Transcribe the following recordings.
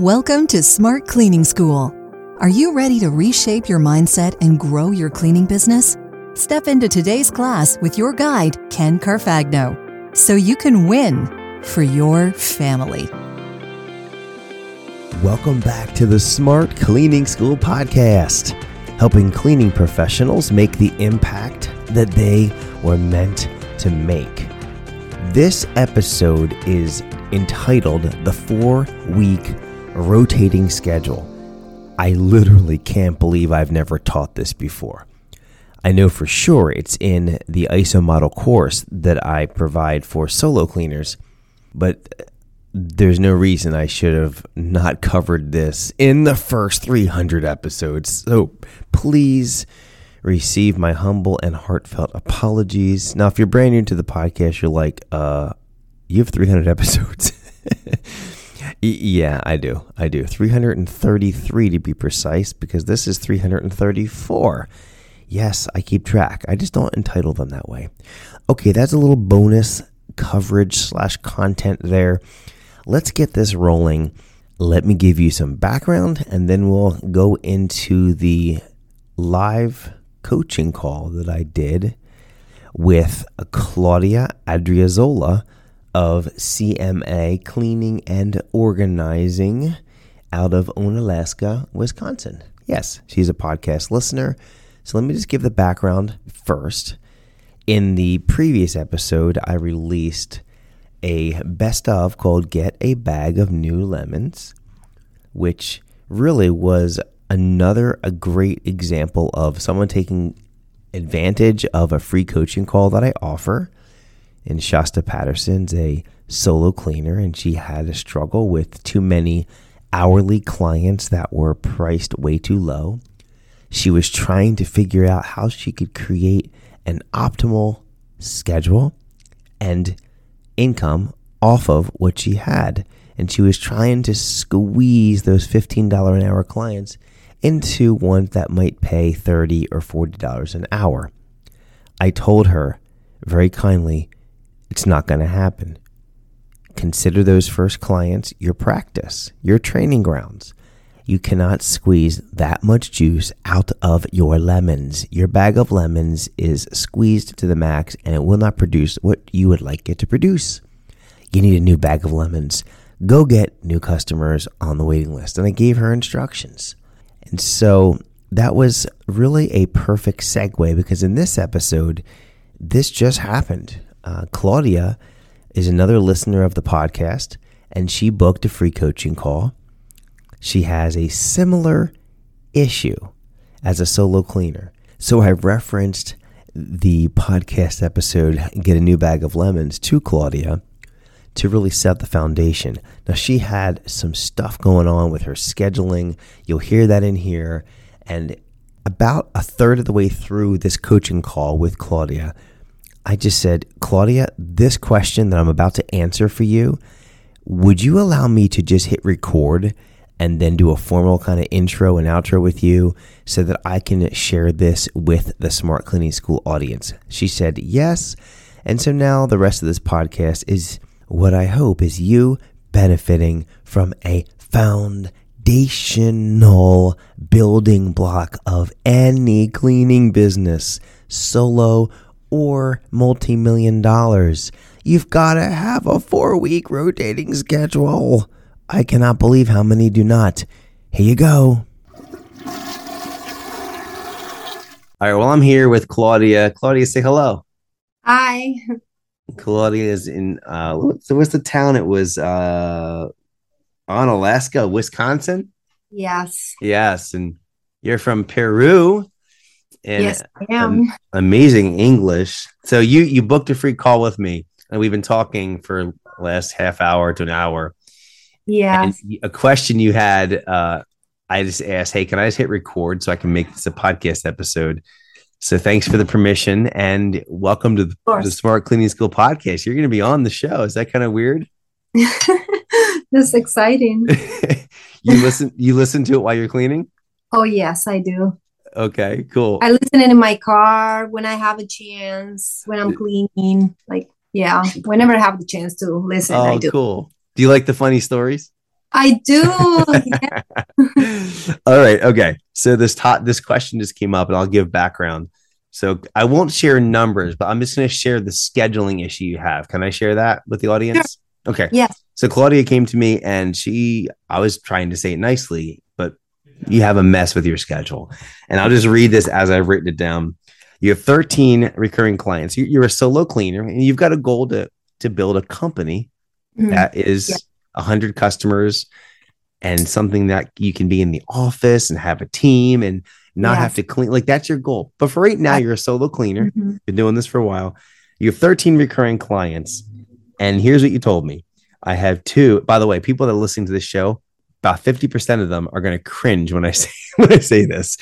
Welcome to Smart Cleaning School. Are you ready to reshape your mindset and grow your cleaning business? Step into today's class with your guide, Ken Carfagno, so you can win for your family. Welcome back to the Smart Cleaning School podcast, helping cleaning professionals make the impact that they were meant to make. This episode is entitled The Four Week Rotating Schedule. I literally can't believe I've never taught this before. I know for sure it's in the ISO model course that I provide for solo cleaners, but there's no reason I should have not covered this in the first 300 episodes. So please receive my humble and heartfelt apologies. Now, if you're brand new to the podcast, you're like, uh, you have 300 episodes. Yeah, I do. I do. 333 to be precise, because this is 334. Yes, I keep track. I just don't entitle them that way. Okay, that's a little bonus coverage slash content there. Let's get this rolling. Let me give you some background, and then we'll go into the live coaching call that I did with Claudia Adriazola of CMA Cleaning and Organizing out of Onalaska, Wisconsin. Yes, she's a podcast listener. So let me just give the background first. In the previous episode, I released a best of called Get a Bag of New Lemons, which really was another a great example of someone taking advantage of a free coaching call that I offer. And Shasta Patterson's a solo cleaner, and she had a struggle with too many hourly clients that were priced way too low. She was trying to figure out how she could create an optimal schedule and income off of what she had. And she was trying to squeeze those $15 an hour clients into one that might pay 30 or $40 an hour. I told her very kindly, it's not going to happen. Consider those first clients your practice, your training grounds. You cannot squeeze that much juice out of your lemons. Your bag of lemons is squeezed to the max and it will not produce what you would like it to produce. You need a new bag of lemons. Go get new customers on the waiting list. And I gave her instructions. And so that was really a perfect segue because in this episode, this just happened. Uh, Claudia is another listener of the podcast, and she booked a free coaching call. She has a similar issue as a solo cleaner. So I referenced the podcast episode, Get a New Bag of Lemons, to Claudia to really set the foundation. Now, she had some stuff going on with her scheduling. You'll hear that in here. And about a third of the way through this coaching call with Claudia, I just said, Claudia, this question that I'm about to answer for you, would you allow me to just hit record and then do a formal kind of intro and outro with you so that I can share this with the Smart Cleaning School audience? She said yes. And so now the rest of this podcast is what I hope is you benefiting from a foundational building block of any cleaning business, solo or multi million dollars. You've got to have a four week rotating schedule. I cannot believe how many do not. Here you go. All right, well, I'm here with Claudia. Claudia, say hello. Hi. Claudia is in uh so what's the town? It was uh Onalaska, Wisconsin. Yes. Yes, and you're from Peru. And yes, I am. amazing English. So you you booked a free call with me, and we've been talking for last half hour to an hour. Yeah. A question you had, uh, I just asked, "Hey, can I just hit record so I can make this a podcast episode?" So thanks for the permission and welcome to the, the Smart Cleaning School podcast. You're going to be on the show. Is that kind of weird? That's exciting. you listen you listen to it while you're cleaning? Oh yes, I do. Okay, cool. I listen in my car when I have a chance, when I'm cleaning. Like, yeah, whenever I have the chance to listen, oh, I do. Cool. Do you like the funny stories? I do. Yeah. All right. Okay. So this tot this question just came up, and I'll give background. So I won't share numbers, but I'm just going to share the scheduling issue you have. Can I share that with the audience? Okay. Yes. So Claudia came to me, and she, I was trying to say it nicely, but you have a mess with your schedule. And I'll just read this as I've written it down. You have 13 recurring clients. You- You're a solo cleaner, and you've got a goal to to build a company Mhm. that is Yeah. a hundred customers and something that you can be in the office and have a team and not Yeah. have to clean like that's your goal but for right now you're a solo cleaner Mhm. been doing this for a while you have 13 recurring clients and here's what you told me i have two by the way people that are listening to this show about 50% of them are going to cringe when i say when i say this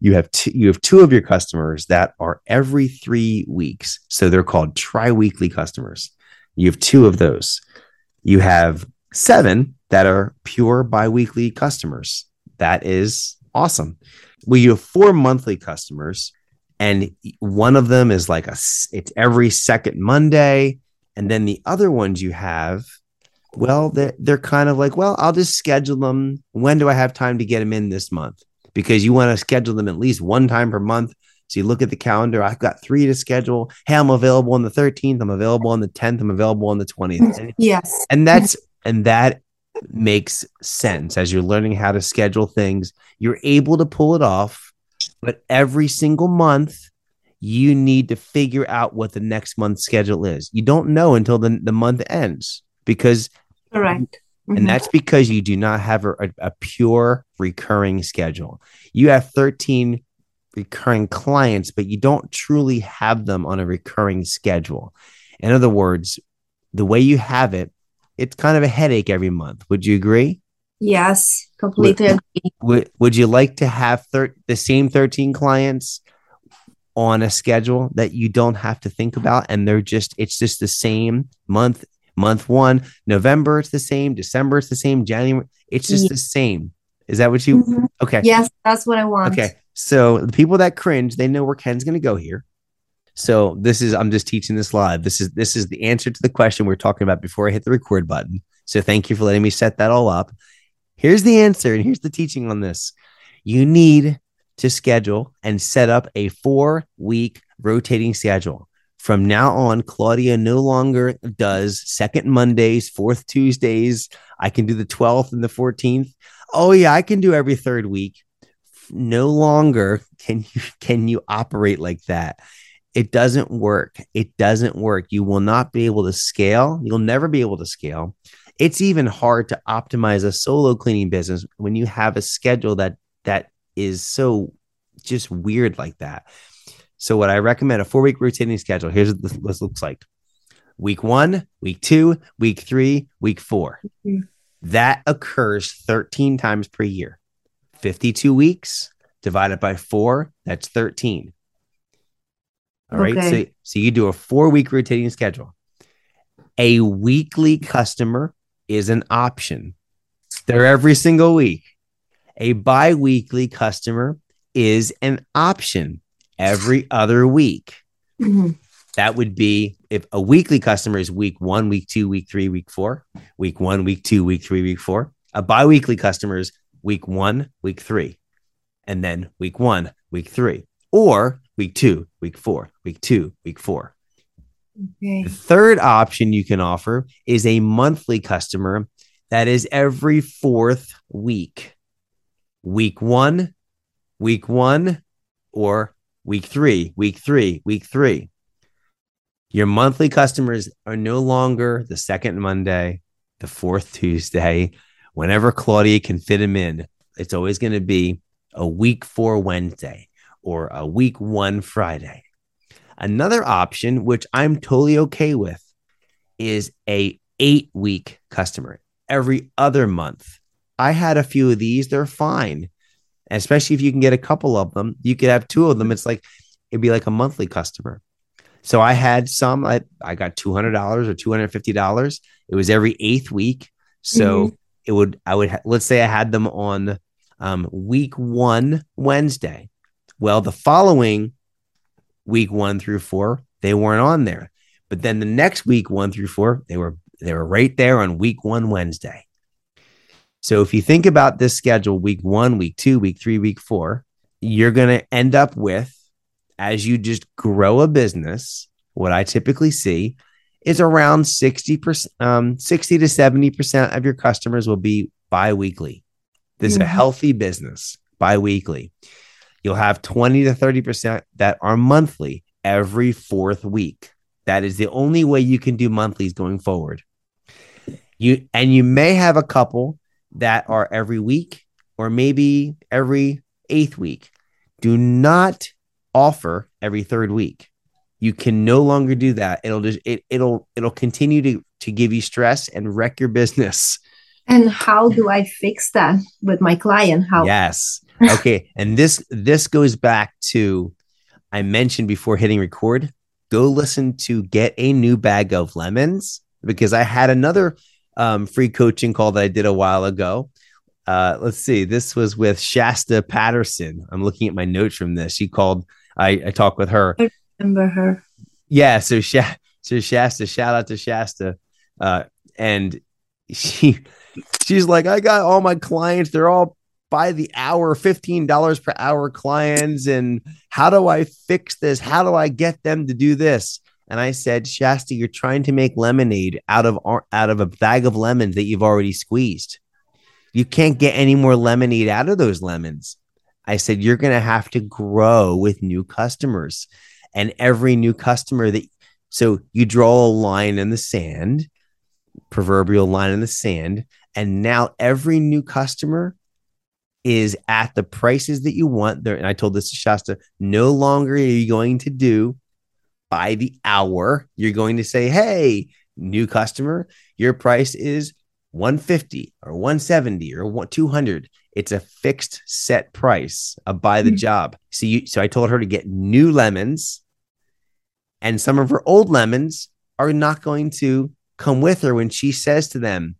you have two you have two of your customers that are every three weeks so they're called tri-weekly customers you have two of those you have seven that are pure biweekly customers. That is awesome. Well, you have four monthly customers, and one of them is like a it's every second Monday, and then the other ones you have, well, they're they're kind of like, well, I'll just schedule them. When do I have time to get them in this month? Because you want to schedule them at least one time per month. So you look at the calendar. I've got three to schedule. Hey, I'm available on the 13th. I'm available on the 10th. I'm available on the 20th. And mm, Yes. and that's and that makes sense as you're learning how to schedule things you're able to pull it off but every single month you need to figure out what the next month's schedule is you don't know until the, the month ends because Correct. and Mhm. that's because you do not have a, a pure recurring schedule you have 13 recurring clients but you don't truly have them on a recurring schedule in other words the way you have it it's kind of a headache every month would you agree Yes. Completely agree. would, would you like to have thir- the same 13 clients on a schedule that you don't have to think about and they're just it's just the same month month one november it's the same december it's the same january it's just Yeah. the same. Is that what you Mhm. okay. Yes, that's what I want. okay so the people that cringe they know where ken's going to go here. So this is i'm just teaching this live. This is this is the answer to the question we are talking about before i hit the record button. So thank you for letting me set that all up. Here's the answer and here's the teaching on this. You need to schedule and set up a four week rotating schedule from now on claudia no longer does second mondays fourth tuesdays. I can do the 12th and the 14th oh yeah i can do every third week. No longer can you can you operate like that. It doesn't work. It doesn't work. You will not be able to scale. You'll never be able to scale. It's even hard to optimize a solo cleaning business when you have a schedule that that is so just weird like that so what i recommend a four week rotating schedule here's what this, this looks like. Week one week two week three week four. Mhm. that occurs 13 times per year. 52 weeks divided by four that's 13 all right Okay. so, so you do a four week rotating schedule. A weekly customer is an option. They're every single week. A bi-weekly customer is an option every other week Mhm. that would be if a weekly customer is week one, week two, week three, week four, week one, week two, week three, week four. A bi-weekly customer is week one, week three, and then week one, week three, or week two, week four, week two, week four. Okay. The third option you can offer is a monthly customer that is every fourth week. Week one, week one, or week three, week three, week three. Your monthly customers are no longer the second Monday, the fourth Tuesday, whenever Claudia can fit them in. It's always going to be a week four Wednesday or a week one Friday. Another option, which I'm totally okay with, is a eight week customer every other month. I had a few of these; they're fine, especially if you can get a couple of them. You could have two of them. It's like it'd be like a monthly customer. So I had some. I I got two hundred dollars or two hundred fifty dollars. It was every eighth week. So it would I would ha- let's say I had them on um, week one Wednesday. Well, the following week one through four, they weren't on there. But then the next week one through four, they were they were right there on week one Wednesday. So if you think about this schedule, week one, week two, week three, week four, you're going to end up with, as you just grow a business, what I typically see is around 60%, um, 60 to 70% of your customers will be biweekly. This mm-hmm. is a healthy business, biweekly. You'll have 20 to 30% that are monthly every fourth week. That is the only way you can do monthlies going forward. You and you may have a couple that are every week or maybe every eighth week. Do not offer every third week. You can no longer do that. It'll just it, it'll it'll continue to to give you stress and wreck your business. And how do I fix that with my client? How Yes. Okay. and this this goes back to I mentioned before hitting record. Go listen to Get a New Bag of Lemons because I had another um, free coaching call that I did a while ago. Uh, let's see. This was with Shasta Patterson. I'm looking at my notes from this. She called. I, I talked with her. I remember her. Yeah. So Sha- so Shasta. Shout out to Shasta. Uh, and she she's like, I got all my clients. They're all by the hour, fifteen dollars per hour clients. And how do I fix this? How do I get them to do this? And I said, Shasta, you're trying to make lemonade out of out of a bag of lemons that you've already squeezed. You can't get any more lemonade out of those lemons. I said, you're going to have to grow with new customers. And every new customer that, so you draw a line in the sand, proverbial line in the sand. And now every new customer is at the prices that you want there. And I told this to Shasta, no longer are you going to do by the hour, you're going to say, Hey, new customer, your price is 150 or 170 or 200. It's a fixed set price a buy the mm-hmm. job. So you, so I told her to get new lemons and some of her old lemons are not going to come with her when she says to them,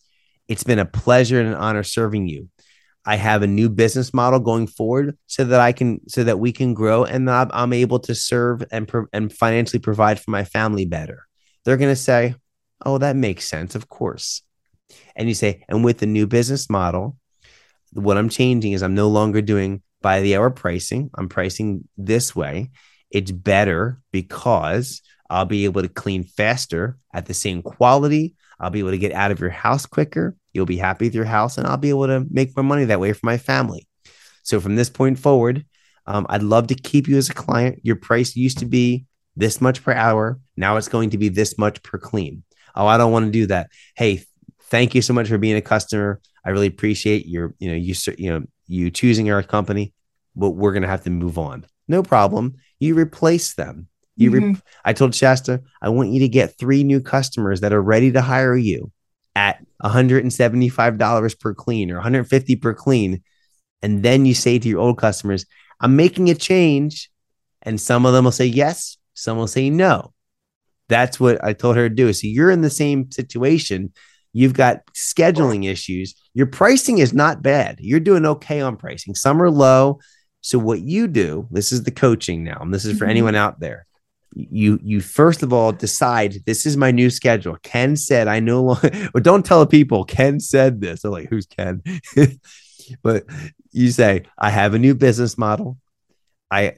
it's been a pleasure and an honor serving you. I have a new business model going forward so that I can so that we can grow and I'm, I'm able to serve and pro- and financially provide for my family better. They're going to say, "Oh, that makes sense, of course." And you say, "And with the new business model, what I'm changing is I'm no longer doing by the hour pricing. I'm pricing this way. It's better because I'll be able to clean faster at the same quality. I'll be able to get out of your house quicker. You'll be happy with your house, and I'll be able to make more money that way for my family. So from this point forward, um, I'd love to keep you as a client. Your price used to be this much per hour. Now it's going to be this much per clean. Oh, I don't want to do that. Hey, thank you so much for being a customer. I really appreciate your, you know, you, you know, you choosing our company, but we're going to have to move on. No problem. You replace them. You, mm-hmm. I told Shasta, I want you to get three new customers that are ready to hire you at $175 per clean or 150 per clean and then you say to your old customers i'm making a change and some of them will say yes some will say no. That's what i told her to do. So you're in the same situation. You've got scheduling issues. Your pricing is not bad. You're doing okay on pricing. Some are low. So what you do this is the coaching now. And this is for mm-hmm. anyone out there you you first of all decide this is my new schedule. Ken said I no longer or don't tell people Ken said this. They're like, who's Ken? but you say, I have a new business model. I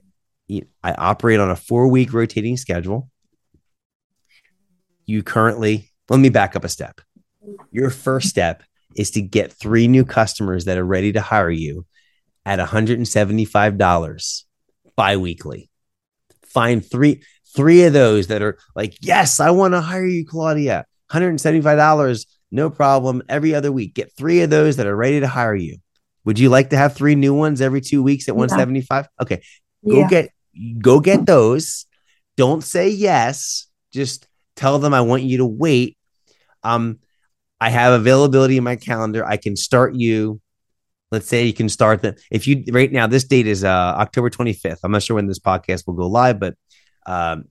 I operate on a four week rotating schedule. You currently let me back up a step. Your first step is to get three new customers that are ready to hire you at $175 biweekly. Find three three of those that are like, yes, I want to hire you, Claudia. $175, no problem. Every other week, get three of those that are ready to hire you. Would you like to have three new ones every two weeks at 175? Okay. Go yeah. get go get those. Don't say yes. Just tell them I want you to wait. Um, I have availability in my calendar. I can start you. Let's say you can start them. if you right now, this date is uh October 25th. I'm not sure when this podcast will go live, but um,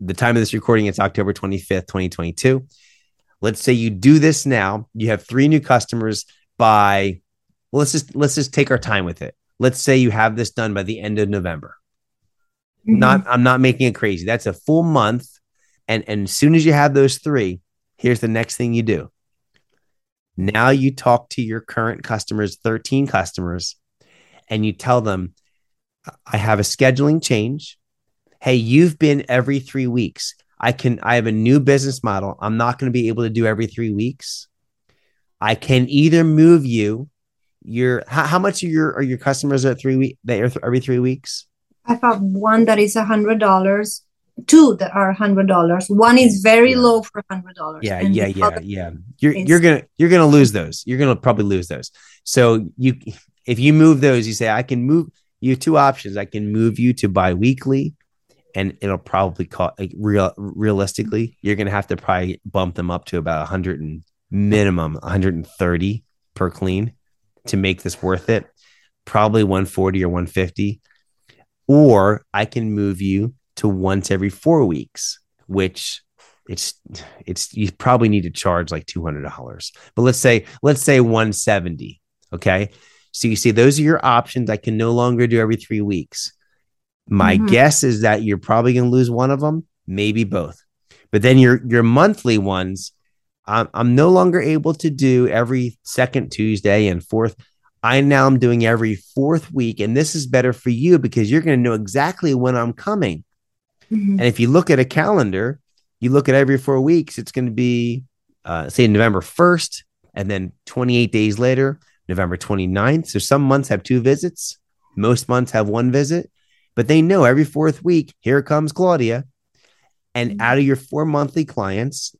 the time of this recording, it's October 25th, 2022. Let's say you do this now. You have three new customers by, well, let's just let's just take our time with it. Let's say you have this done by the end of November. Mm-hmm. Not, I'm not making it crazy. That's a full month, and and as soon as you have those three, here's the next thing you do. Now you talk to your current customers, 13 customers, and you tell them, I have a scheduling change. Hey, you've been every three weeks. I can, I have a new business model. I'm not going to be able to do every three weeks. I can either move you your how, how much are your are your customers at three week they are every three weeks I have one that is a hundred dollars, two that are a hundred dollars. One is very Yeah. low for a hundred dollars. yeah yeah yeah yeah you're is- you're gonna you're gonna lose those you're gonna probably lose those so you if you move those you say i can move you two options i can move you to bi-weekly and it'll probably cost like real realistically you're gonna have to probably bump them up to about 100 and minimum 130 per clean to make this worth it. Probably 140 or 150 or i can move you to once every four weeks which it's it's you probably need to charge like $200 but let's say let's say 170 okay? So you see those are your options. I can no longer do every three weeks my Mhm. guess is that you're probably going to lose one of them maybe both but then your your monthly ones I'm, I'm no longer able to do every second tuesday and fourth i now am doing every fourth week and this is better for you because you're going to know exactly when i'm coming Mhm. and if you look at a calendar, you look at every four weeks, it's going to be, uh, say, November 1st, and then 28 days later, November 29th. So some months have two visits, most months have one visit, but they know every fourth week, here comes Claudia. And out of your four monthly clients,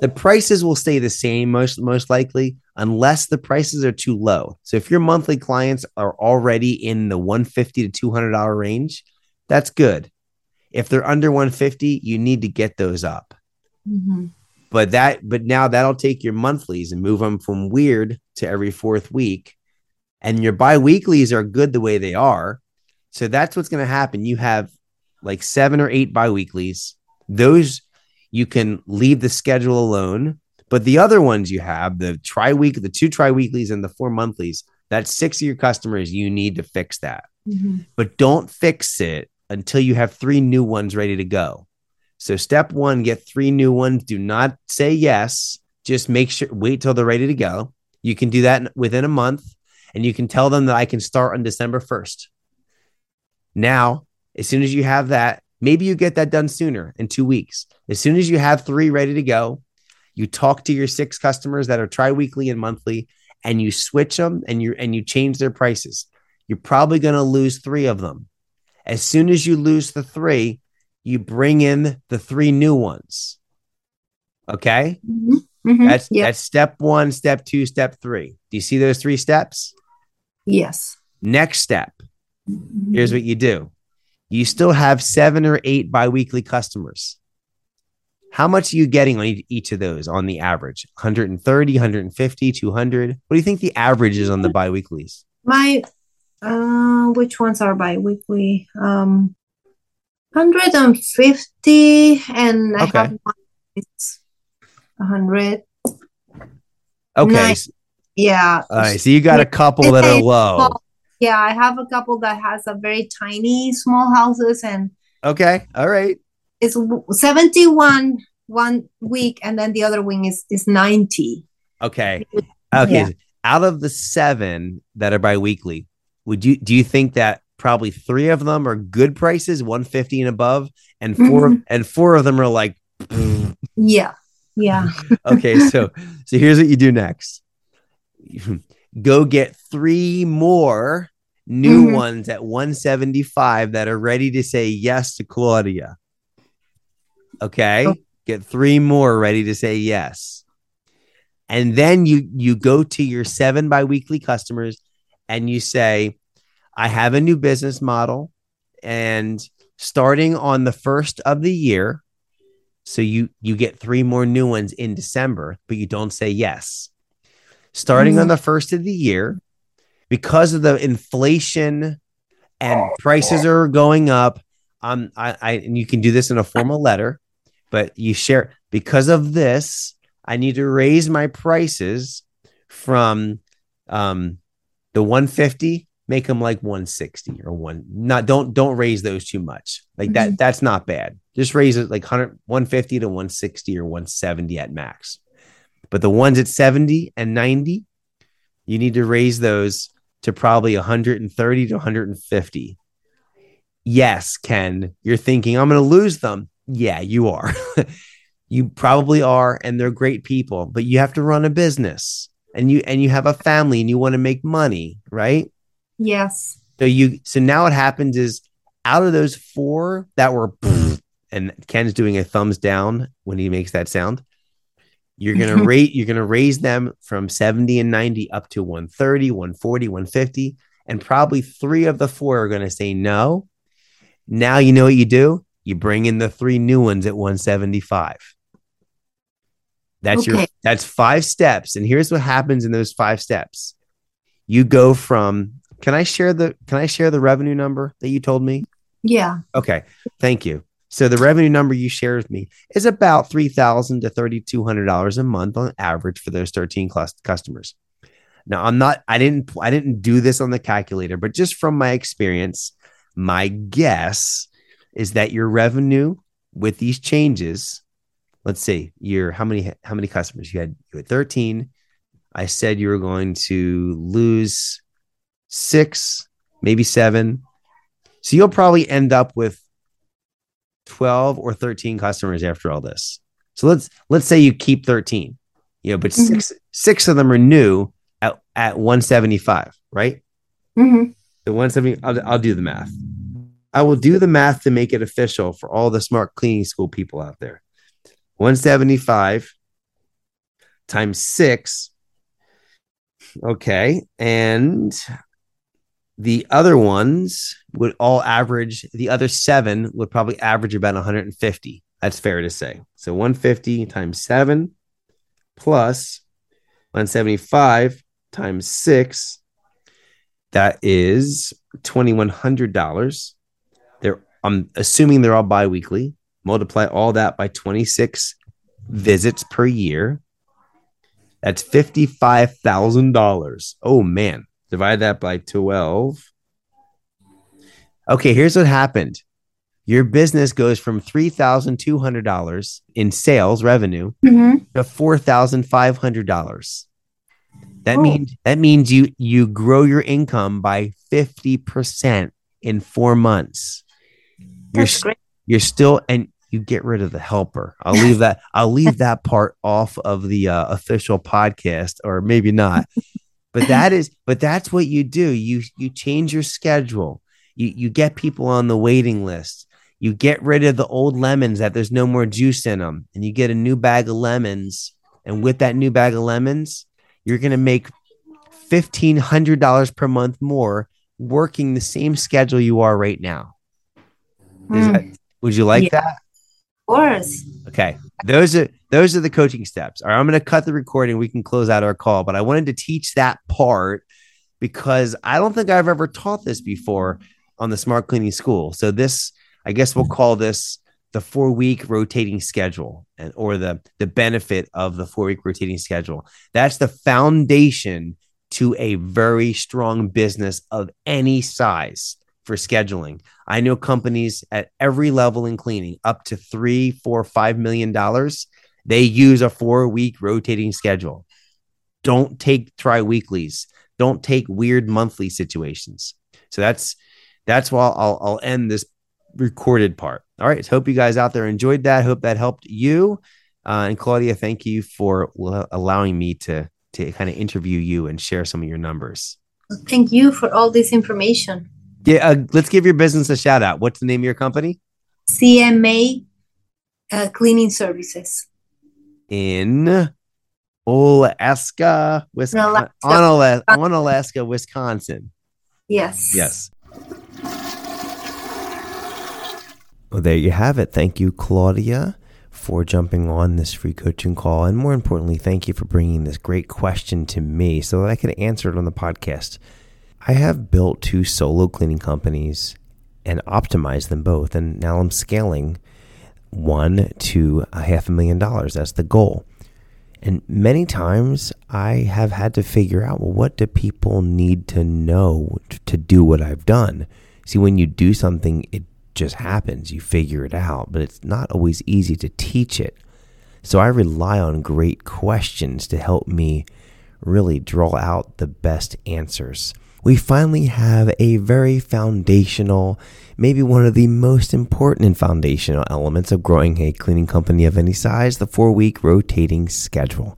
the prices will stay the same most most likely unless the prices are too low. So if your monthly clients are already in the 150 to 200 dollar range, that's good. If they're under 150, you need to get those up. Mhm. But that, but now that'll take your monthlies and move them from weird to every fourth week. And your bi-weeklies are good the way they are. So that's what's going to happen. You have like seven or eight bi-weeklies. Those you can leave the schedule alone. But the other ones you have, the tri-week, the two tri-weeklies and the four monthlies, that's six of your customers. You need to fix that Mhm. but don't fix it until you have three new ones ready to go. So step one, get three new ones. Do not say yes. Just make sure wait till they're ready to go. You can do that within a month and you can tell them that I can start on December 1st. Now, as soon as you have that, maybe you get that done sooner in two weeks. As soon as you have three ready to go, you talk to your six customers that are tri-weekly and monthly and you switch them and you and you change their prices. You're probably going to lose three of them. As soon as you lose the three, you bring in the three new ones. Okay. Mhm. Mhm. That's yeah. that's step one, step two, step three. Do you see those three steps? yes. Next step. Here's what you do. You still have seven or eight biweekly customers. How much are you getting on each- of those on the average? 130, 150, 200? What do you think the average is on the biweeklies? My uh which ones are bi-weekly? Um 150 and I Okay. have one it's 100. Okay. Nice. Yeah. All right. So you got a couple that are low. Yeah, I have a couple that has a very tiny small houses and Okay. All right. it's 71 one week and then the other wing is is 90. Okay. Okay. Yeah. Out of the seven that are biweekly, would you do you think that probably three of them are good prices, 150 and above, and 4 Mhm. and four of them are like Yeah. Yeah. okay, so so here's what you do next. Go get three more new Mhm. ones at 175 that are ready to say yes to Claudia. Okay? Oh. Get three more ready to say yes. And then you you go to your seven biweekly customers and you say, I have a new business model and starting on the first of the year, so you you get three more new ones in December, but you don't say yes. Starting on the first of the year, because of the inflation and prices are going up, um, I, I and you can do this in a formal letter, but you share because of this, I need to raise my prices from um the 150 make them like 160 or one not don't don't raise those too much. Like that Mhm. that's not bad. Just raise it like 100 150 to 160 or 170 at max. But the ones at 70 and 90, you need to raise those to probably 130 to 150. Yes, Ken, you're thinking, I'm going to lose them. Yeah, you are. you probably are. And they're great people, but you have to run a business and you and you have a family and you want to make money, right? Yes. So you so now what happens is out of those four that were and Ken's doing a thumbs down when he makes that sound. You're gonna mm-hmm. rate you're gonna raise them from 70 and 90 up to 130, 140, 150. And probably three of the four are gonna say no. Now you know what you do? You bring in the three new ones at 175. That's your that's five steps. And here's what happens in those five steps. You go from can I share the can I share the revenue number that you told me? Yeah. Okay, thank you. So the revenue number you shared with me is about three thousand to thirty two hundred dollars a month on average for those thirteen customers. Now I'm not I didn't I didn't do this on the calculator, but just from my experience, my guess is that your revenue with these changes, let's see, your how many how many customers you had? You had thirteen. I said you were going to lose six, maybe seven. So you'll probably end up with 12 or 13 customers after all this. So let's let's say you keep 13. You know, but Mhm. six six of them are new at, at 175, right? hmm The 170 I'll, I'll do the math. I will do the math to make it official for all the smart cleaning school people out there. 175 times 6 Okay. And the other ones would all average, the other seven would probably average about 150. That's fair to say. So 150 times seven plus 175 times six, that is $2,100. They're, I'm assuming they're all bi weekly. Multiply all that by 26 visits per year. That's $55,000. Oh man, divide that by 12. Okay, here's what happened. Your business goes from $3,200 in sales revenue hmm to $4,500. That Oh. means that means you you grow your income by 50% in 4 months. You're you're still and you get rid of the helper. I'll leave that I'll leave that part off of the uh, official podcast or maybe not. But that is but that's what you do. You you change your schedule. You you get people on the waiting list. You get rid of the old lemons that there's no more juice in them and you get a new bag of lemons and with that new bag of lemons, you're going to make $1500 per month more working the same schedule you are right now. Is Mm, that, would you like Yeah. that? of course. Okay. Those are those are the coaching steps. All right, I'm going to cut the recording. We can close out our call, but I wanted to teach that part because I don't think I've ever taught this before on the Smart Cleaning School. So this, I guess we'll call this the 4-week rotating schedule and or the the benefit of the 4-week rotating schedule. That's the foundation to a very strong business of any size for scheduling. I know companies at every level in cleaning, up to three, four, five million dollars. They use a four week rotating schedule. Don't take tri weeklies. Don't take weird monthly situations. So that's that's why I'll I'll end this recorded part. All right. Hope you guys out there enjoyed that. Hope that helped you. Uh, and Claudia, thank you for l- allowing me to to kind of interview you and share some of your numbers. Thank you for all this information. Yeah, uh, let's give your business a shout out. What's the name of your company? CMA uh, Cleaning Services. In Alaska, Wisconsin. On, Ala- Onalaska, Wisconsin. Yes. Yes. Well, there you have it. Thank you, Claudia, for jumping on this free coaching call. And more importantly, thank you for bringing this great question to me so that I could answer it on the podcast. I have built two solo cleaning companies and optimized them both. And now I'm scaling one to a half a million dollars. That's the goal. And many times I have had to figure out, well, what do people need to know to do what I've done? See, when you do something, it just happens. You figure it out, but it's not always easy to teach it. So I rely on great questions to help me really draw out the best answers. We finally have a very foundational, maybe one of the most important and foundational elements of growing a cleaning company of any size the four week rotating schedule.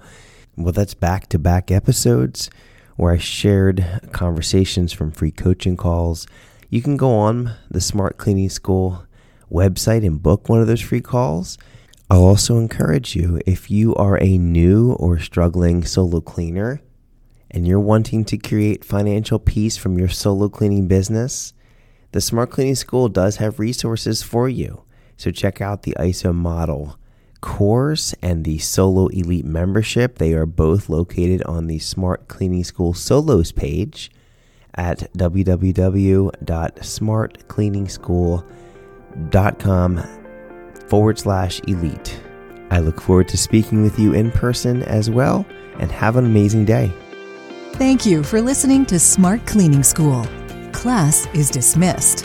Well, that's back to back episodes where I shared conversations from free coaching calls. You can go on the Smart Cleaning School website and book one of those free calls. I'll also encourage you if you are a new or struggling solo cleaner and you're wanting to create financial peace from your solo cleaning business, the Smart Cleaning School does have resources for you. So check out the ISO model course and the Solo Elite membership. They are both located on the Smart Cleaning School Solos page at www.smartcleaningschool.com forward slash elite. I look forward to speaking with you in person as well, and have an amazing day. Thank you for listening to Smart Cleaning School. Class is dismissed.